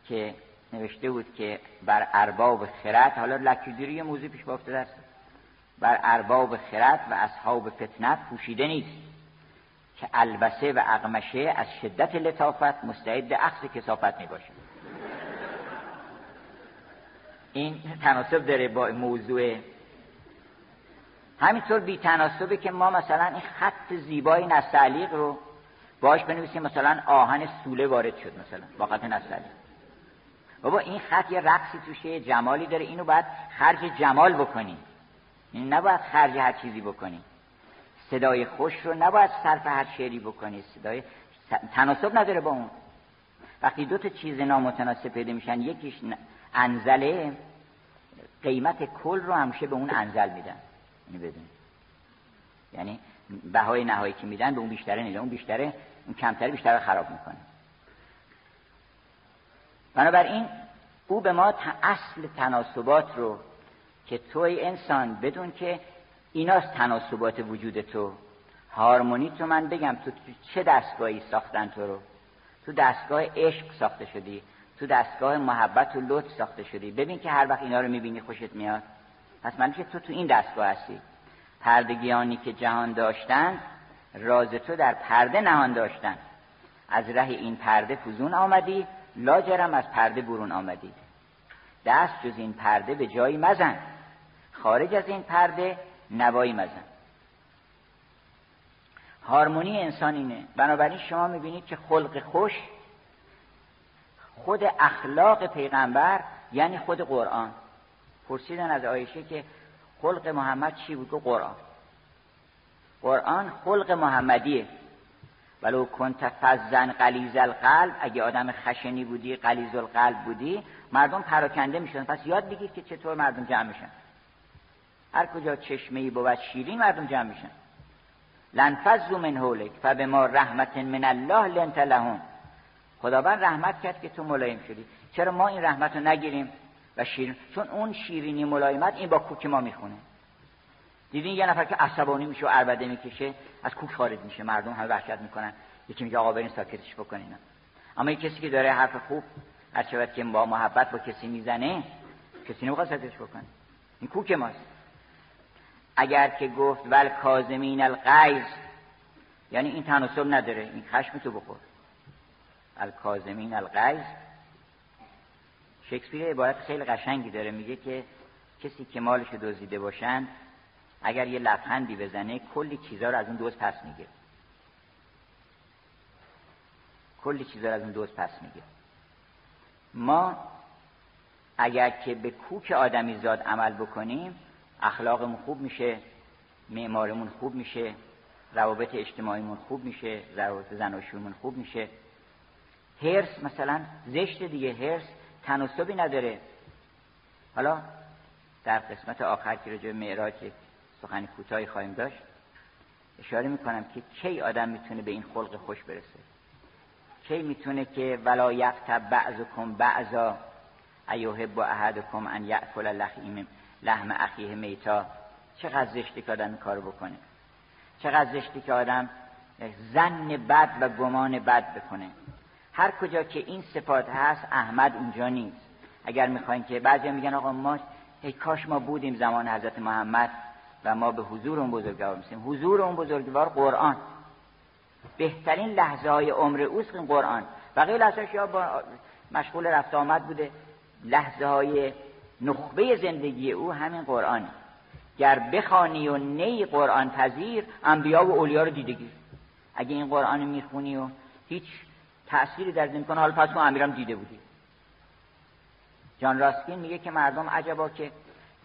Speaker 1: که نوشته بود که بر ارباب خرد حالا لکگیری یه موضوع پیش بافتاده است. بر ارباب خرد و اصحاب فتنت پوشیده نیست که البسه و اقمشه از شدت لطافت مستعد اخذ کسافت می باشه این تناسب داره با موضوع. همینطور بی تناسبه که ما مثلا این خط زیبای نستعلیق رو باش بنویسیم مثلا آهن سوله وارد شد مثلا با خط نستعلیق. بابا این خط یه رقصی توشه جمالی داره اینو باید خرج جمال بکنی این نباید خرج هر چیزی بکنی صدای خوش رو نباید صرف هر شعری بکنی. صدای تناسب نداره با اون. وقتی دو تا چیز نامتناسب پیدا میشن یکیش انزله قیمت کل رو همیشه به اون انزل میدن. اینو بدون یعنی بهای نهایی که میدن به اون بیشتره نیده اون بیشتره اون کمتره بیشتر خراب می‌کنه. بنابراین او به ما اصل تناسبات رو که توی انسان بدون که ایناست تناسبات وجود تو. هارمونی تو من بگم تو چه دستگاهی ساختن تو رو؟ تو دستگاه عشق ساخته شدی. تو دستگاه محبت و لطف ساخته شدی. ببین که هر وقت اینا رو می‌بینی خوشت میاد. پس من تو تو این دستگاه هستی. پردگیانی که جهان داشتن راز تو در پرده نهان داشتن. از ره این پرده فزون آمدی لاجرم از پرده برون آمدی. دست جز این پرده به جایی مزن. خارج از این پرده نوایی مزن. هارمونی انسان اینه. بنابراین شما می‌بینید که خلق خوش خود اخلاق پیغمبر یعنی خود قرآن. پرسیدن از آیشه که خلق محمد چی بود؟ قرآن. قرآن خلق محمدیه. ولو کنت فزن قلیز القلب اگه آدم خشنی بودی قلیز القلب بودی مردم پراکنده میشن. پس یاد بگیر که چطور مردم جمع میشن. هر کجا چشمه ای بود شیرین مردم جمع میشن. لنفذو من حولک فبما رحمت من الله لنت لهم. خداوند رحمت کرد که تو ملایم شدی. چرا ما این رحمت رو نگیریم و شیرین چون اون شیرینی ملایمت این با کوک ما می‌خونه. دیدین یه نفر که عصبانی میشه و عربده می‌کشه از کوک خارج میشه. مردم همه وحشت می‌کنن. یکی میگه آقا برین ساکتش بکنین. اما این کسی که داره حرف خوب هر که با محبت با کسی می‌زنه کسی نمی‌خواد ساکتش بکنه. این کوک ماست. اگر که گفت ول کازمین الغیظ یعنی این تناسب نداره. این خشم تو بخور. الکازمین الغیظ شکسپیر عبارت خیلی قشنگی داره. میگه که کسی که مالش دزدیده باشند اگر یه لبخندی بزنه کلی چیزا رو از اون دوز پس میگه. کلی چیزا رو از اون دوز پس میگه. ما اگر که به کوک آدمی زاد عمل بکنیم اخلاقمون خوب میشه معمارمون خوب میشه روابط اجتماعیمون خوب میشه روابط زناشویمون خوب میشه. هرس مثلا زشت دیگه هرس تناسبی نداره. حالا در قسمت آخر که رجوع معراج سخنی کوتاهی خواهیم داشت اشاره می‌کنم که کی آدم می‌تونه به این خلق خوش برسه؟ کی می‌تونه که ولا یقتب بعضکم بعضا ایوهب احدکم ان یأکل لحم لحم اخیه میتا؟ چقدر زشتی که آدم کارو بکنه؟ چقدر زشتی که آدم زن بد و گمان بد بکنه؟ هر کجا که این صفات هست احمد اونجا نیست. اگر می‌خواین که بعضی میگن آقا ما ای کاش ما بودیم زمان حضرت محمد و ما به حضور اون بزرگوار میسیم حضور اون بزرگوار قرآن. بهترین لحظه های عمر اوست این قرآن. بقیه لحظه یا با مشغول رفت آمد بوده. لحظه های نخبه زندگی او همین قرآن گر بخوانی و نی قرآن پذیر انبیا و اولیا رو دیدگی. اگه این قرآن می‌خونی و هیچ تأثیری در نمی‌کنه. حالا پس ما امیرم دیده بودی جان راستین میگه که مردم عجبا که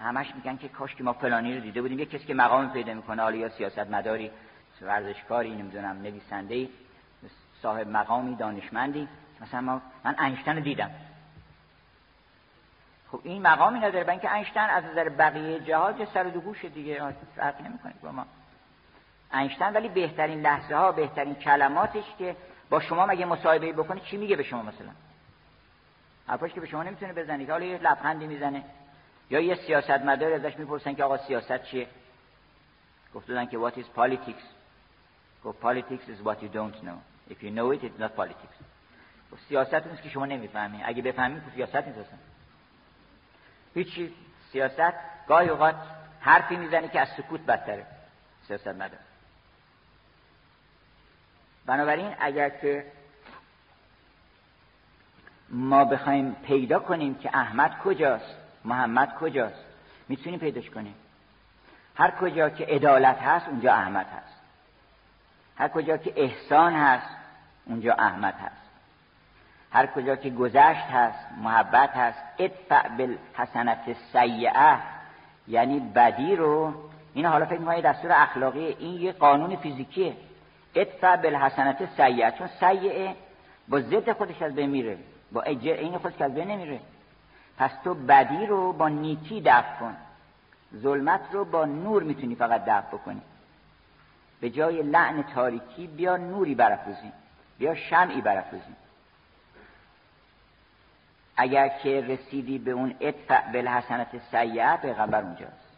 Speaker 1: همش میگن که کاش که ما فلانی رو دیده بودیم. یه کسی که مقام پیدا می‌کنه. حالا یا سیاست مداری ورزشکاری نمی‌دونم نویسنده صاحب مقامی دانشمندی. مثلا ما من انشتن رو دیدم. خب این مقامی نداره. برای اینکه انشتن از نظر بقیه جهات سر و گوش دیگه. فرق نمی‌کنه با ما. انشتن ولی بهترین لحظه ها بهترین کلماتش که با شما مگه مصاحبه بکنه چی میگه به شما مثلا؟ حرفاش که به شما نمی‌تونه بزنید حالا یه لبخندی می‌زنه. یا یه سیاستمدار ازش می‌پرسن که آقا سیاست چیه؟ گفتن که what is politics گفت politics is what you don't know. If you know it it's not politics. گفت سیاست نیست که شما نمی‌فهمی. اگه بفهمی که سیاست نیست هیچی. سیاست گاهی اوقات حرفی می‌زنی که از سکوت بدتره. سیاست مدار بنابراین اگر که ما بخوایم پیدا کنیم که احمد کجاست محمد کجاست می‌تونیم پیداش کنیم. هر کجا که عدالت هست اونجا احمد هست. هر کجا که احسان هست اونجا احمد هست. هر کجا که گذشت هست محبت هست ادفع بالحسنت سیعه یعنی بدی رو این حالا فکر می‌کنید دستور اخلاقی این یه قانون فیزیکیه. ادفع بالحسنت سیعه چون سیعه با ضد خودش از بین میره. با این خودش از بین نمیره. پس تو بدی رو با نیکی دفع کن. ظلمت رو با نور می‌تونی فقط دفع بکنی. به جای لعن تاریکی بیا نوری برافروزی. بیا شمعی برافروزی. اگر که رسیدی به اون ادفع بالحسنت سیعه پیغمبر اونجاست.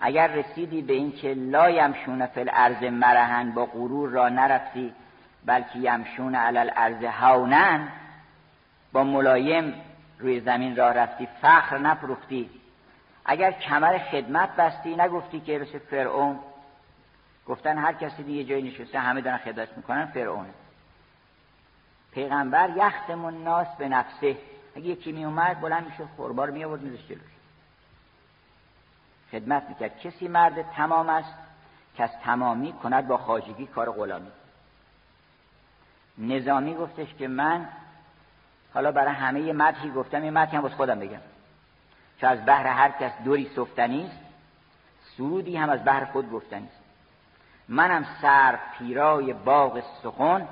Speaker 1: اگر رسیدی به این که لا یمشون فی الارض مرهن با غرور را نرفتی بلکه یمشون علی الارض هونن با ملایم روی زمین راه رفتی فخر نفروختی اگر کمر خدمت بستی نگفتی که مثل فرعون گفتن هر کسی دیگه جایی نشسته همه دارن خدمت می‌کنن فرعون. پیغمبر یختمون ناس به نفسه. اگه یکی می اومد بلند میشه خوربار می آورد میذاشت جلوش. خدمت می‌کرد. کسی مرد تمام است که از تمامی کند با خاجگی کار غلامی. نظامی گفتش که من حالا برای همه مدحی گفتم یه مدحی هم باز خودم بگم. چه از بحر هر کس دوری صفتنی است سرودی هم از بحر خود گفتنی است منم سر پیرای باغ سخن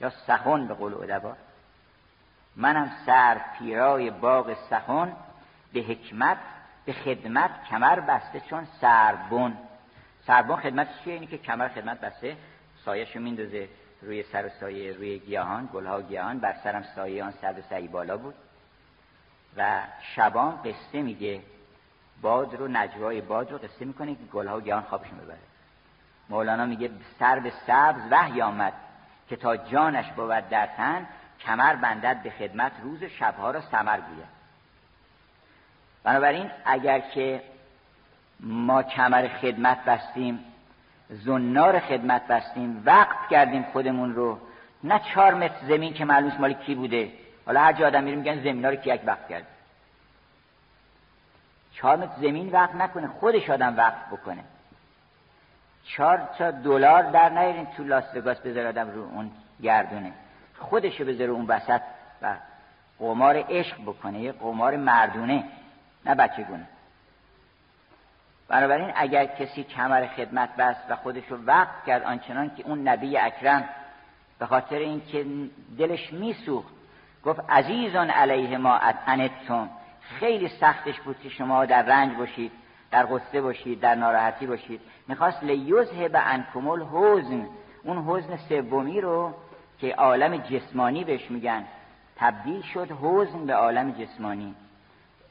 Speaker 1: یا سخن به قول ادبا. منم سر پیرای باغ سخن به حکمت به خدمت کمر بسته چون سربون سربون خدمت چیه؟ اینی که کمر خدمت بسته سایهشو میندازه روی سر و سایه روی گیاهان گلها گیاهان بر سرم سایه آن سر و سعی بالا بود. و شبان قصه میگه. باد رو نجوای باد رو قصه می‌کنه که گلها گیاهان خوابشون ببره. مولانا میگه سر به سبز وحی آمد که تا جانش بود در تن کمر بندد به خدمت روز شبها را سمر گوید. بنابراین اگر که ما کمر خدمت بستیم زنار خدمت بستیم وقت کردیم خودمون رو نه چهار متر زمین که معلوم مال کی بوده. حالا هر جا آدم میره میگن زمین رو کی یک وقت کرد چهار متر زمین وقت نکنه خودش آدم وقت بکنه. چهار تا دلار در نیارین تو لاس وگاس بذار آدم رو اون گردونه. خودشو بذاره اون وسط و قمار عشق بکنه یه قمار مردونه. نه بچه گونه بنابراین اگر کسی کمر خدمت بست و خودش رو وقت کرد آنچنان که اون نبی اکرم به خاطر اینکه دلش میسوخت گفت عزیزان علیه ما انتم خیلی سختش بود که شما در رنج باشید در غصه باشید در ناراحتی باشید. می‌خواست لیوزه به انکمل حزن اون حزن سومی رو که عالم جسمانی بهش میگن تبدیل شد حزن به عالم جسمانی.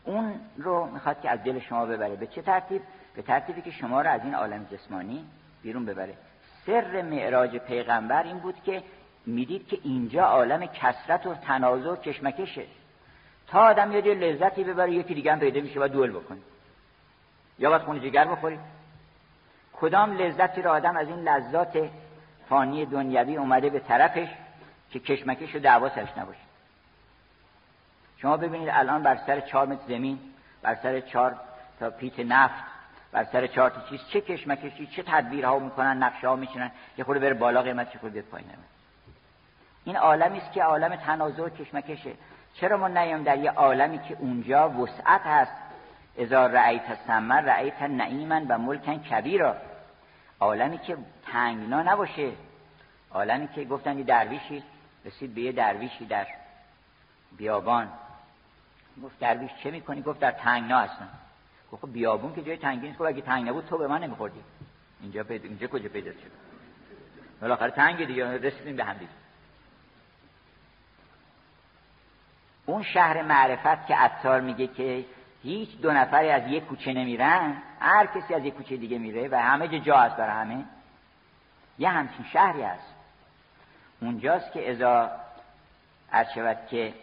Speaker 1: اون رو می‌خواد که از دل شما ببره. به چه ترتیب؟ به ترتیبی که شما رو از این عالم جسمانی بیرون ببره. سر معراج پیغمبر این بود که می‌دید که اینجا عالم کسرت و تنازع و کشمکشه. تا آدم یه لذتی ببره یکی دیگه هم پیدا میشه و دول بکنه. یا باید خون جگر بخورید کدام لذتی رو آدم از این لذات فانی دنیوی اومده به طرفش که کشمکش و دعوا سرش نباشه؟ شما ببینید الان بر سر چهار متر زمین بر سر چهار تا پیت نفت بر سر چهار تا چیز چه کشمکشی چه تدبیرها می‌کنن نقشه ها میشنن یه خورده بره بالا قیمت چه خورده پایین این عالمی است که عالم تنازع و کشمکشه. چرا ما نیام در یه عالمی که اونجا وسعت هست؟ اذا رأیت سمر رأیت نعیما و ملکن کبیرا. عالمی که تنگنا نباشه. عالمی که گفتن درویشی رسید به یه درویشی در بیابان. گفت درویش چه می‌کنی؟ گفت در تنگنا هستم. گفت خب بیابون که جای تنگی نیست. گفت اگه تنگ نبود تو به من نمیخوردی. اینجا پیدا اینجا کجا پیدا شد؟ بالاخره تنگ دیگه. رسیدیم به هم دیگه. اون شهر معرفت که عطار میگه که هیچ دو نفری از یک کوچه نمیرن هر کسی از یک کوچه دیگه میره و همه جا هست برای همه. یه همچین شهری هست. اونجاست که ازا از شود که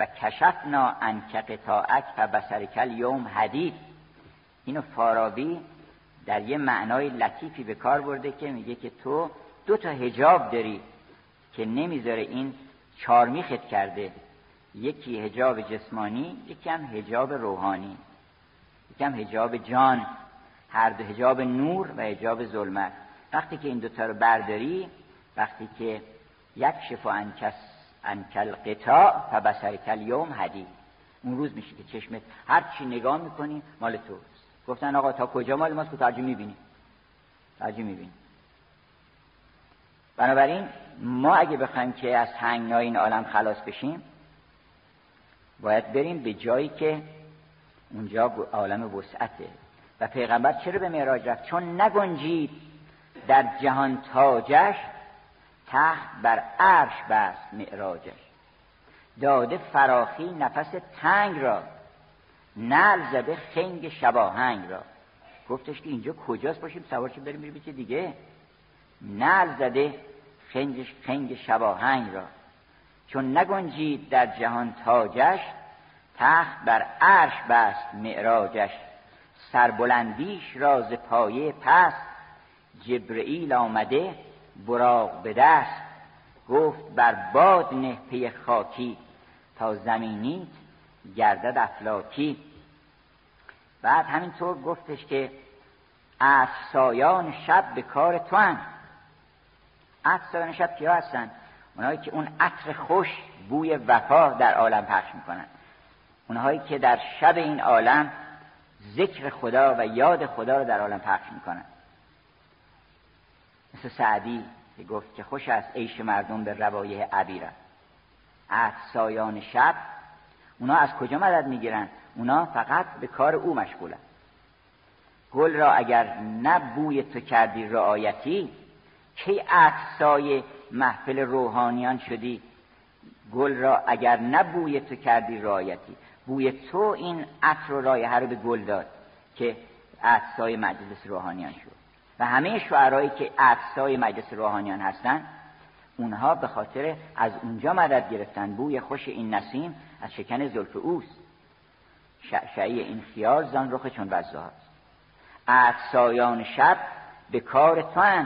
Speaker 1: و کشفنا انک قطاعک و بسرکل یوم حدید. اینو فارابی در یه معنای لطیفی به کار برده که میگه که تو دو تا هجاب داری که نمی‌ذاره این چارمیخت کرده. یکی هجاب جسمانی یکی هم هجاب روحانی. یکی هم هجاب جان. هر دو هجاب نور و هجاب ظلمت. وقتی که این دوتا رو برداری وقتی که یک شفا انکس انکل قطاع و بسرکل یوم حدید. اون روز میشه که چشمت هر چی نگاه می‌کنی مال توست. گفتن آقا تا کجا مال ماست؟ که ترجمه می‌بینی. ترجمه می‌بینی. بنابراین ما اگه بخوایم که از تنگنای این عالم خلاص بشیم باید بریم به جایی که اونجا عالم وسعته. و پیغمبر چرا به معراج رفت؟ چون نگنجید در جهان تاجش تحت بر عرش بست معراجش داده فراخی نفس تنگ را نل زده خنگ شباهنگ را. گفتش که اینجا کجاست باشیم سوارش بریم بریم چه دیگه؟ نل زده خنگ, خنگ شباهنگ را. چون نگنجید در جهان تاجش تخت بر عرش بست معراجش. سربلندیش راز پایه پس جبرئیل آمده براغ به دست گفت بر باد نه پی خاکی تا زمینی گردد افلاکی. بعد همینطور گفتش که افسایان شب به کار تو هم افسایان شب کیا هستن؟ اونهایی که اون عطر خوش بوی وفا در عالم پخش می‌کنن. اونهایی که در شب این عالم ذکر خدا و یاد خدا رو در عالم پخش می‌کنن. مثل سعدی که گفت که خوش است عیش مردم به روایه عبیره افسایان شب اونا از کجا مدد می‌گیرن؟ اونا فقط به کار او مشغولن. گل را اگر نه تو کردی رعایتی کی اکسای محفل روحانیان شدی؟ گل را اگر نه تو کردی رعایتی بوی تو این عطر و رایحه رو به گل داد که اکسای مجلس روحانیان شد. و همه شعرهایی که اکسای مجلس روحانیان هستند اونها به خاطر از اونجا مدد گرفتن. بوی خوش این نسیم از شکن زلف اوست. شعشعی این خیال زان رخ چون وزه هست سایان شب به کار تو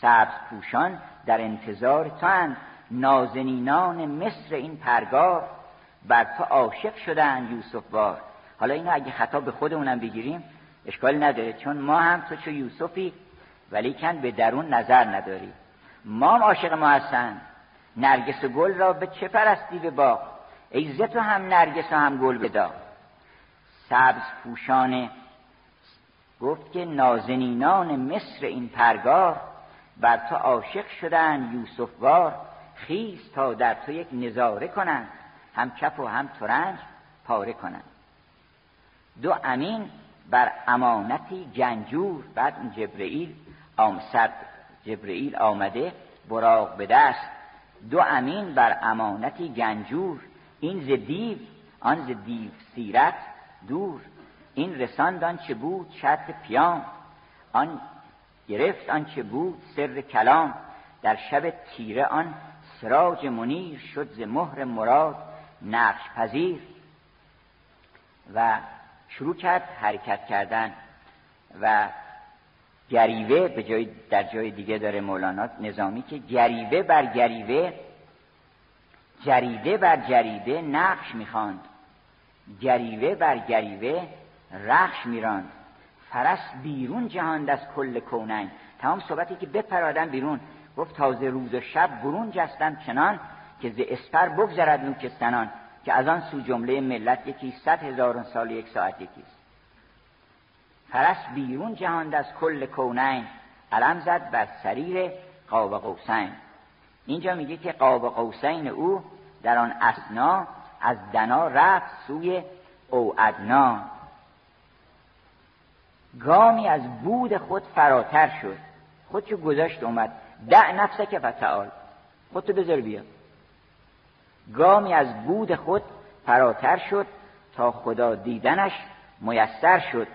Speaker 1: سبز پوشان در انتظار تو نازنینان مصر این پرگار بر تو عاشق شدن یوسف بار حالا اینو اگه خطاب به خودمونم بگیریم اشکال نداره. چون ما هم تو چه یوسفی ولیکن به درون نظر نداری. ما هم عاشق ما هستن. نرگس گل را به چه پرستی به باغ؟ ای تو هم نرگس و هم گل بدا سبز پوشان گفت که نازنینان مصر این پرگار بر تو عاشق شدن یوسف وار خیز تا در تو یک نظاره کنند. هم کف و هم ترنج پاره کنند. دو امین بر امانتی جنجور بعد جبرئیل آمسد جبرئیل آمده براغ به دست. دو امین بر امانتی گنجور این ز دیو آن ز دیو سیرت دور. این رساند چه بود؟ شرط پیام. آن گرفت آنچه بود؟ سر کلام. در شب تیره آن سراج منیر شد ز مهر مراد نقش پذیر. و شروع کرد حرکت کردن و گریوه به جای در جای دیگه داره مولانا نظامی که گریوه بر گریوه جریده بر جریده نقش می‌خواند. گریوه بر گریوه رخش میراند. فرس بیرون جهاند از کل کونن تمام صحبتی که بپرادن بیرون. گفت تازه روز و شب برون جستم چنان که ز اسپر بگذرد نوکستنان که از آن سو جمله ملت یکی صد هزارون سال یک ساعت یکیست. فرس بیرون جهاند از کل کونین علم زد بر سریر قاب قوسین. اینجا میگه که قاب قوسین او در آن اسنا از دنا رفت سوی او ادنا گامی از بود خود فراتر شد. خودشو گذاشت اومد. دع نفسه که فتعال. خودتو بذار بیا گامی از بود خود فراتر شد تا خدا دیدنش میسر شد.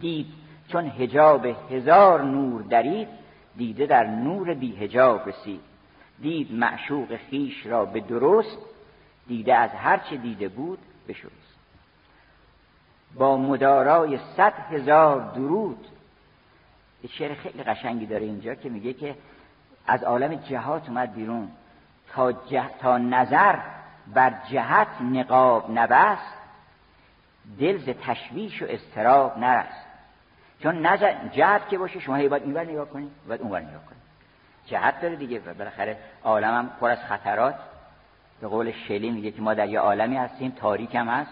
Speaker 1: دید چون هجاب هزار نور درید دیده در نور بی هجاب رسید. دید معشوق خیش را به درست دیده از هرچه دیده بود بشست با مدارای صد هزار درود. یه شعر خیلی قشنگی داره اینجا که میگه که از عالم جهات اومد بیرون. تا, تا نظر بر جهت نقاب نبست دل ز تشویش و استراب نرست. چون نظر جهت که باشه شما هی باید اینور نگاه کنید باید اونور نگاه کنید جهت داره دیگه. بالاخره عالم پر از خطرات. به قول شلی میگه که ما در یه عالمی هستیم تاریک هم هست.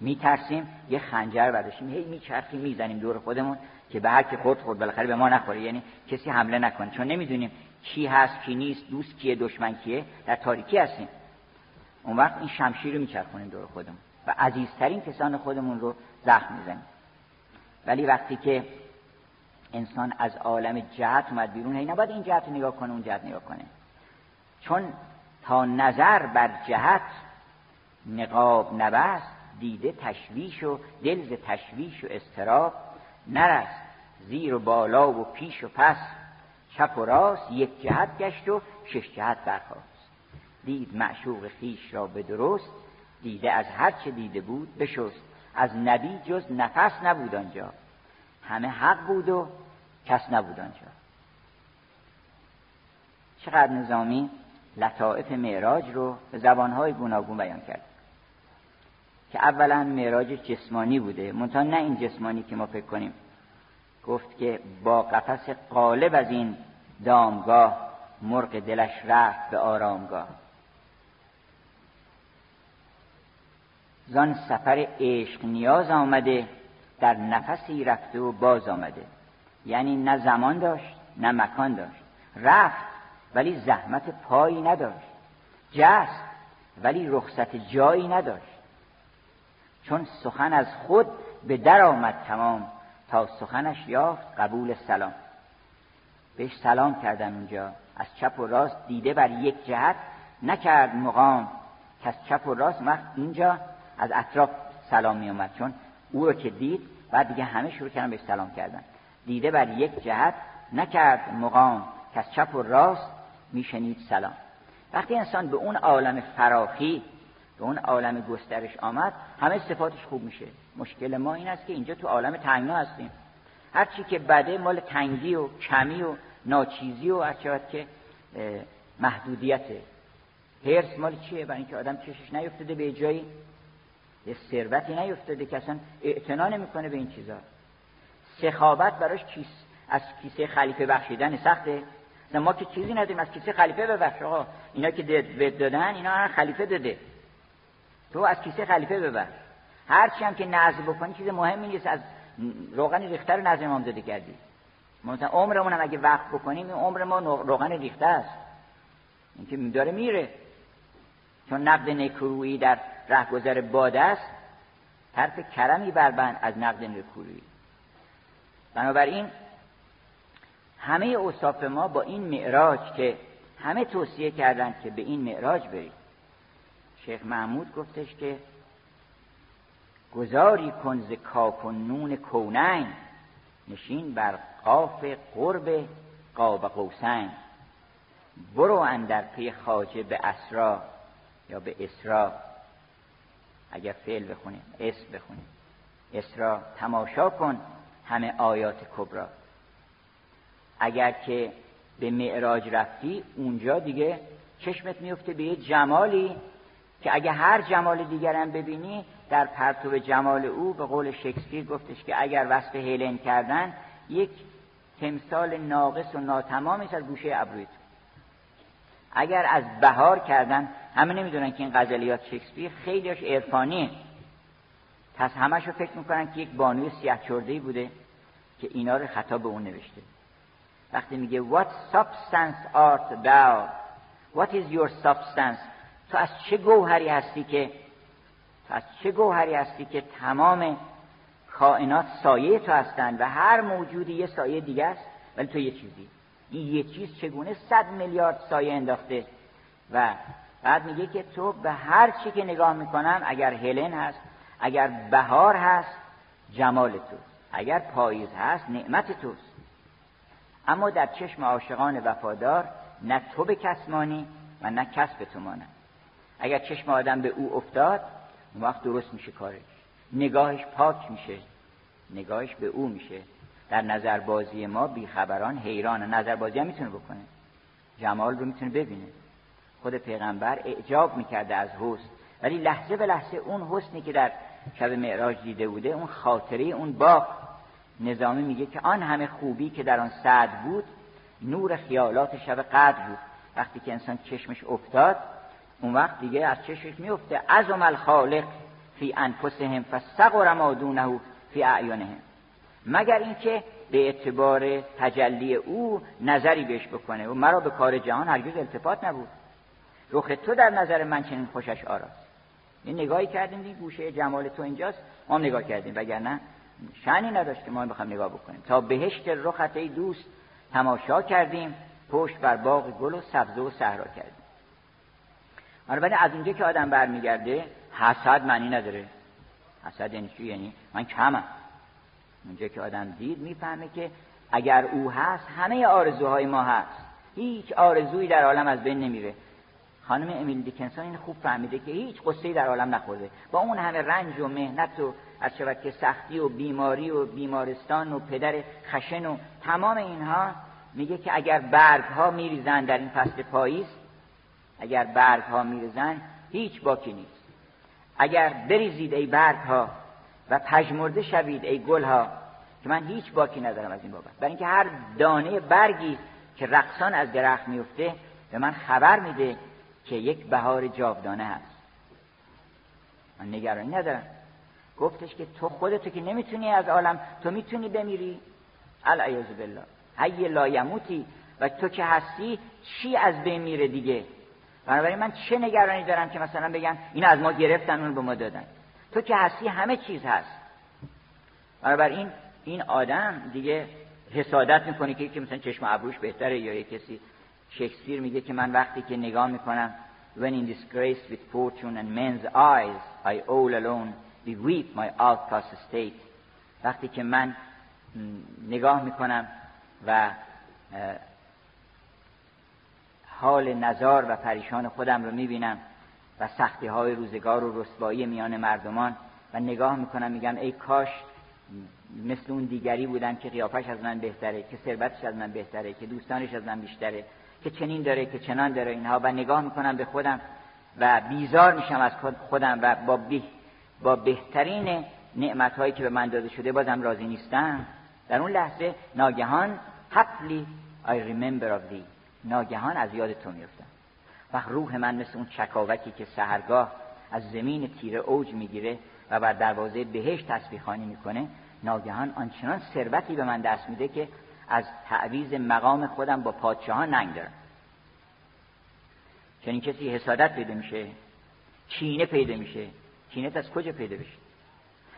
Speaker 1: میترسیم یه خنجر برداشتیم هی میچرخیم می‌زنیم دور خودمون که به هر کی خود خود بالاخره به ما نخوره. یعنی کسی حمله نکنه. چون نمی‌دونیم کی هست کی نیست دوست کیه دشمن کیه در تاریکی هستیم. اون وقت این شمشیر رو میچرخونیم دور خودمون و عزیزترین کسان خودمون رو زخم می‌زنیم. ولی وقتی که انسان از عالم جهت اومد بیرون هی نباید این جهت نگاه کنه اون جهت نگاه کنه. چون تا نظر بر جهت نقاب نبست دیده تشویش و دل تشویش و استراب نرست. زیر و بالا و پیش و پس چپ و راست یک جهت گشت و شش جهت برخواست دید معشوق خیش را به درست دیده از هر چه دیده بود بشست. از نبی جز نفس نبود آنجا. همه حق بود و کس نبود آنجا. چقدر نظامی لطائف معراج رو به زبانهای گوناگون بیان کرد. که اولا معراج جسمانی بوده منتها نه این جسمانی که ما فکر کنیم. گفت که با قفس قالب از این دامگاه مرغ دلش رفت به آرامگاه. زان سفر عشق نیاز آمده در نفسی رفته و باز آمده. یعنی نه زمان داشت نه مکان داشت. رفت ولی زحمت پایی نداشت. جست ولی رخصت جایی نداشت. چون سخن از خود به در آمد تمام تا سخنش یافت قبول سلام. بهش سلام کردن اونجا از چپ و راست دیده بر یک جهت نکرد مقام. که از چپ و راست وقت اینجا از اطراف سلام می اومد چون او رو که دید بعد دیگه همه شروع کردن بهش سلام کردن. دیده بر یک جهت نکرد مقام. که از چپ و راست میشنید سلام. وقتی انسان به اون عالم فراخی به اون عالم گسترش آمد همه صفاتش خوب میشه. مشکل ما این است که اینجا تو عالم تنگنا هستیم. هر چی که بده مال تنگی و کمی و ناچیزی و هر که محدودیته. هرس مال چیه؟ برای اینکه آدم چشش نیفتاده به جایی. یه ثروتی نیفتاده که اصلا اعتنا نمی‌کنه به این چیزا. سخابت براش کیس از کیسه خلیفه بخشیدن سخته. ما که چیزی نداریم از کیسه خلیفه ببخش آقا. اینا که دادن اینا خلیفه داده. تو از کیسه خلیفه ببر. هرچی هم که نظر بکنی چیز مهمی نیست. از روغن ریخته رو نظر امام داده کردی. مثلا عمرمون هم اگه وقت بکنیم این عمر ما روغن ریخته است. اینکه داره میره. چون نقد نکرویی در رهگذر باده است طرف کرمی بربند از نقد نکرویی. بنابراین همه اوصاف ما با این معراج که همه توصیه کردند که به این معراج برید شیخ محمود گفتش که گذاری کن ز کاف و نون کونین نشین بر قاف قرب قاب قوسین. برو اندر پی خاجه به اسرا یا به اسرا. اگر فعل بخونیم اسم بخونیم. اسرا تماشا کن همه آیات کبرا. اگر که به معراج رفتی اونجا دیگه چشمت میفته به یه جمالی که اگه هر جمال دیگرم ببینی در پرتو جمال او به قول شکسپیر گفتش که اگر وصف هیلن کردن یک تمثال ناقص و ناتمامی از گوشه ابرویت. اگر از بهار کردن همه نمی‌دونن که این غزلیات شکسپیر خیلیش عرفانیه. پس همش رو فکر می‌کنن که یک بانوی سیاه چرده بوده که اینا رو خطا به اون نوشته. وقتی میگه what substance art thou? What is your substance? تو از چه گوهری هستی که تو از چه گوهری هستی که تمام کائنات سایه تو هستند و هر موجودی یه سایه دیگه است؟ ولی تو یه چیزی. این یه چیز چگونه صد میلیارد سایه انداخته؟ و بعد میگه که تو به هر چی که نگاه می‌کنم اگر هلن هست اگر بهار هست جمال توست اگر پاییز هست نعمت توست. اما در چشم عاشقان وفادار نه تو به کسمانی و نه کس به تو مانند اگر چشم آدم به او افتاد اون وقت درست میشه کارش. نگاهش پاک میشه. نگاهش به او میشه. در نظربازی ما بیخبران حیران. نظربازی هم می‌تونه بکنه. جمال رو می‌تونه ببینه. خود پیغمبر اعجاب می‌کرده از حسن. ولی لحظه به لحظه اون حسنی که در شب معراج دیده بوده اون خاطره اون باغ نظامی میگه که آن همه خوبی که در آن سعد بود نور خیالات شب قدر بود. وقتی که انسان چشمش افتاد اون وقت دیگه از چشمش میفته؟ عظم الخالق فی انفسهم فسقر ما دونه فی اعیانهم مگر اینکه به اعتبار تجلی او نظری بهش بکنه. و مرا به کار جهان هرگز التفات نبود. رخ تو در نظر من چنین خوشش آراست. این نگاهی کردیم این گوشه جمال تو اینجاست. ما نگاه کردیم. وگرنه شنی نداشت که ما بخوام نگاه بکنیم. تا بهشت رخت ای دوست تماشا کردیم. پشت بر باغ گل و سبزه و صحرا کردیم. بنابراین از اونجا که آدم برمیگرده حسد معنی نداره. حسد یعنی چی؟ یعنی من کمم. اونجا که آدم دید می‌فهمه که اگر او هست همه آرزوهای ما هست. هیچ آرزویی در عالم از بین نمیره. خانم امیل دیکنسون این خوب فهمیده که هیچ قصه در عالم نخورده. با اون همه رنج و مهنت و از که سختی و بیماری و بیمارستان و پدر خشن و تمام اینها میگه که اگر برگ ها میریزن در این فصل پاییز اگر برگ ها میریزن هیچ باکی نیست. اگر بریزید ای برگ ها و پژمرده شوید ای گل ها که من هیچ باکی ندارم از این بابت. برای اینکه هر دانه برگی که رقصان از درخت میفته به من خبر میده که یک بهار جاودانه هست. من نگرانی ندارم. گفتش که تو خودتو که نمی‌تونی از عالم تو می‌تونی بمیری. العیاذ بالله. حی لا یموتی. و تو که هستی چی از بین میره دیگه؟ بنابراین من چه نگرانی دارم که مثلا بگم این از ما گرفتن اون به ما دادن؟ تو که هستی همه چیز هست. بنابراین این آدم دیگه حسادت می‌کنه که یکی مثلا چشم ابروش بهتره یا یک کسی شکسپیر میگه که من وقتی که نگاه می‌کنم when in disgrace with fortune and men's eyes I all alone beweep my outcast state. وقتی که من نگاه می‌کنم و حال نزار و پریشان خودم رو می‌بینم و سختی های روزگار و رسوایی میان مردمان و نگاه می‌کنم میگم ای کاش مثل اون دیگری بودن که قیافش از من بهتره که ثروتش از من بهتره که دوستانش از من بیشتره که چنین داره که چنان داره اینها. و نگاه می‌کنم به خودم و بیزار میشم از خودم و با, با بهترین نعمت هایی که به من داده شده بازم راضی نیستم. در اون لحظه ناگهان happily I remember of thee. ناگهان از یاد تو میفتم و روح من مثل اون چکاوکی که سهرگاه از زمین تیره اوج می‌گیره و بر دروازه بهشت تسبیحخانی می‌کنه ناگهان آنچنان ثروتی به من دست میده که از تعویز مقام خودم با پادشاهان ننگ دارم. چنین کسی حسادت پیدا میشه؟ چینه پیدا میشه؟ چینه از کجا پیدا بشه؟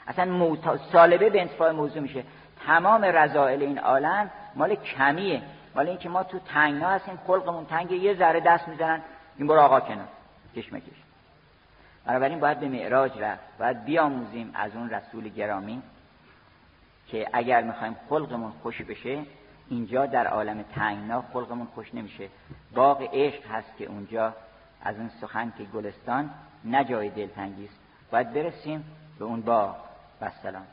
Speaker 1: اصلا موتا... سالبه به انتفاع موضوع میشه. تمام رضائل این عالم مال کمیه. مال اینکه ما تو تنگنا هستیم خلقمون تنگ یه ذره دست می‌زنن این برو آقا کنار. کشمکش بنابراین باید به معراج رفت باید بیاموزیم از اون رسول گرامی که اگر می‌خوایم خلقمون خوش بشه اینجا در عالم تنگنا خلقمون خوش نمیشه. باغ عشق هست که اونجا از اون سخن که گلستان نه جای دلتنگی است باید برسیم به اون باغ. و سلام.